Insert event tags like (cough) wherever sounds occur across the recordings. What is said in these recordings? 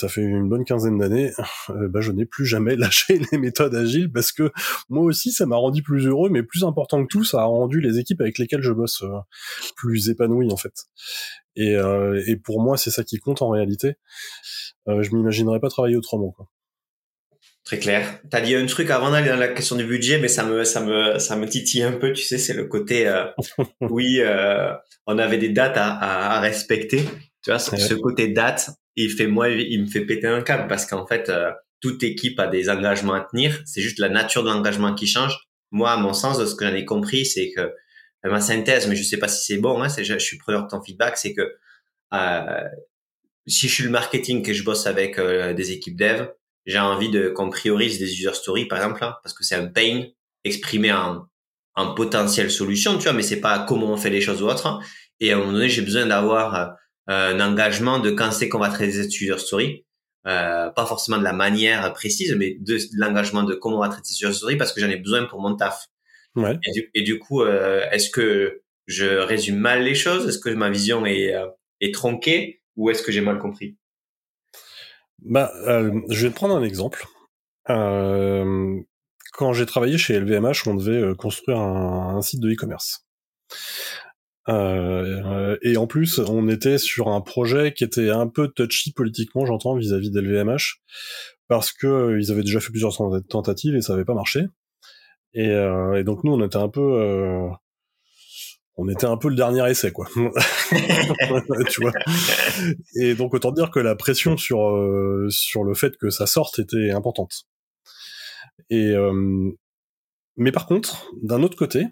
ça fait une bonne quinzaine d'années, (laughs) euh, bah, je n'ai plus jamais (laughs) lâché les méthodes agiles parce que moi aussi, ça m'a rendu plus heureux, mais plus important que tout, ça a rendu les équipes avec lesquelles je bosse euh, plus épanouies en fait. Et, euh, et pour moi, c'est ça qui compte en réalité. je m'imaginerais pas travailler autrement. Quoi. Très clair. Tu as dit un truc avant d'aller dans la question du budget, mais ça me, ça me, ça me titille un peu. Tu sais, c'est le côté, (laughs) oui, on avait des dates à, à, respecter. Tu vois, ce côté date, il me fait péter un câble parce qu'en fait, euh, toute équipe a des engagements à tenir. C'est juste la nature de l'engagement qui change. Moi, à mon sens, ce que j'en ai compris, c'est que euh, ma synthèse, mais je sais pas si c'est bon. Hein, c'est, je, suis preneur de ton feedback, c'est que euh, si je suis le marketing que je bosse avec des équipes dev, j'ai envie de qu'on priorise des user stories par exemple, hein, parce que c'est un pain exprimé en, en potentielle solution, tu vois, mais c'est pas comment on fait les choses ou autre. Hein. Et à un moment donné, j'ai besoin d'avoir un engagement de quand c'est qu'on va traiter cette user story. Euh, pas forcément de la manière précise, mais de, l'engagement de comment on va traiter cette user story parce que j'en ai besoin pour mon taf. Ouais. Et, du, coup, euh, est-ce que je résume mal les choses? Est-ce que ma vision est, est tronquée? Ou est-ce que j'ai mal compris? Bah, je vais te prendre un exemple. quand j'ai travaillé chez LVMH, on devait construire un, un site de e-commerce. Euh, et en plus, on était sur un projet qui était un peu touchy politiquement, j'entends, vis-à-vis d'LVMH, parce que euh, ils avaient déjà fait plusieurs tentatives et ça avait pas marché. Et, euh, et donc nous, on était un peu, euh, on était un peu le dernier essai, quoi. (laughs) tu vois. Et donc autant dire que la pression sur euh, sur le fait que ça sorte était importante. Et mais par contre, d'un autre côté,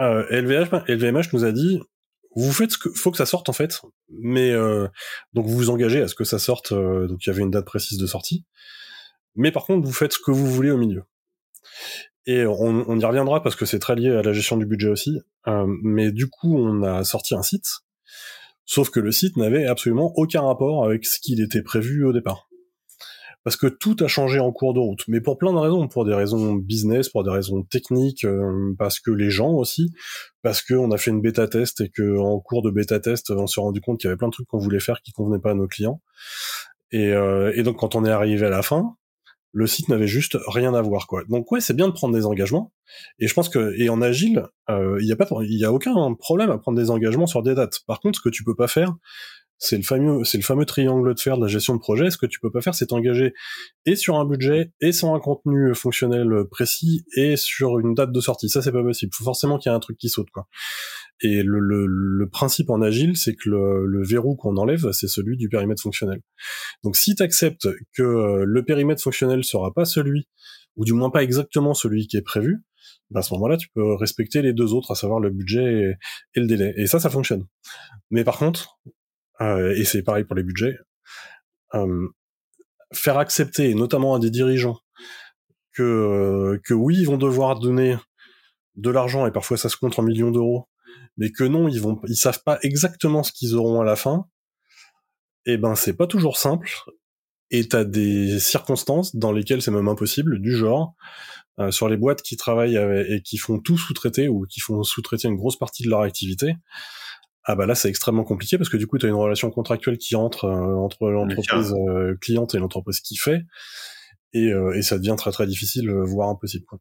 euh, LVMH, nous a dit vous faites ce que faut que ça sorte en fait, mais euh, donc vous vous engagez à ce que ça sorte. Euh, donc il y avait une date précise de sortie, mais par contre vous faites ce que vous voulez au milieu. Et on, on y reviendra parce que c'est très lié à la gestion du budget aussi. Euh, mais du coup on a sorti un site, sauf que le site n'avait absolument aucun rapport avec ce qu'il était prévu au départ parce que tout a changé en cours de route, mais pour plein de raisons, pour des raisons business, pour des raisons techniques, euh, parce que les gens aussi, parce qu'on a fait une bêta test et que en cours de bêta test, on s'est rendu compte qu'il y avait plein de trucs qu'on voulait faire qui convenaient pas à nos clients. Et, euh, donc quand on est arrivé à la fin, le site n'avait juste rien à voir quoi. Donc ouais, c'est bien de prendre des engagements. Et je pense que et en agile, euh, il y a pas, il y a aucun problème à prendre des engagements sur des dates. Par contre, ce que tu peux pas faire, c'est le fameux, triangle de fer de la gestion de projet. Ce que tu peux pas faire, c'est t'engager et sur un budget, et sur un contenu fonctionnel précis, et sur une date de sortie. Ça, c'est pas possible. Faut forcément qu'il y ait un truc qui saute, quoi. Et le, principe en agile, c'est que le, le verrou qu'on enlève, c'est celui du périmètre fonctionnel. Donc, si tu acceptes que euh, le périmètre fonctionnel sera pas celui, ou du moins pas exactement celui qui est prévu, ben à ce moment-là, tu peux respecter les deux autres, à savoir le budget et le délai. Et ça, ça fonctionne. Mais par contre, euh, et c'est pareil pour les budgets, euh, faire accepter, notamment à des dirigeants, que, que oui, ils vont devoir donner de l'argent, et parfois ça se compte en millions d'euros, mais que non, ils vont, ils savent pas exactement ce qu'ils auront à la fin, eh ben c'est pas toujours simple, et t'as des circonstances dans lesquelles c'est même impossible, du genre, euh, sur les boîtes qui travaillent et qui font tout sous-traiter, ou qui font sous-traiter une grosse partie de leur activité, ah bah là c'est extrêmement compliqué parce que du coup tu as une relation contractuelle qui entre euh, entre l'entreprise euh, cliente et l'entreprise qui fait et, euh, et, ça devient très très difficile voire impossible quoi.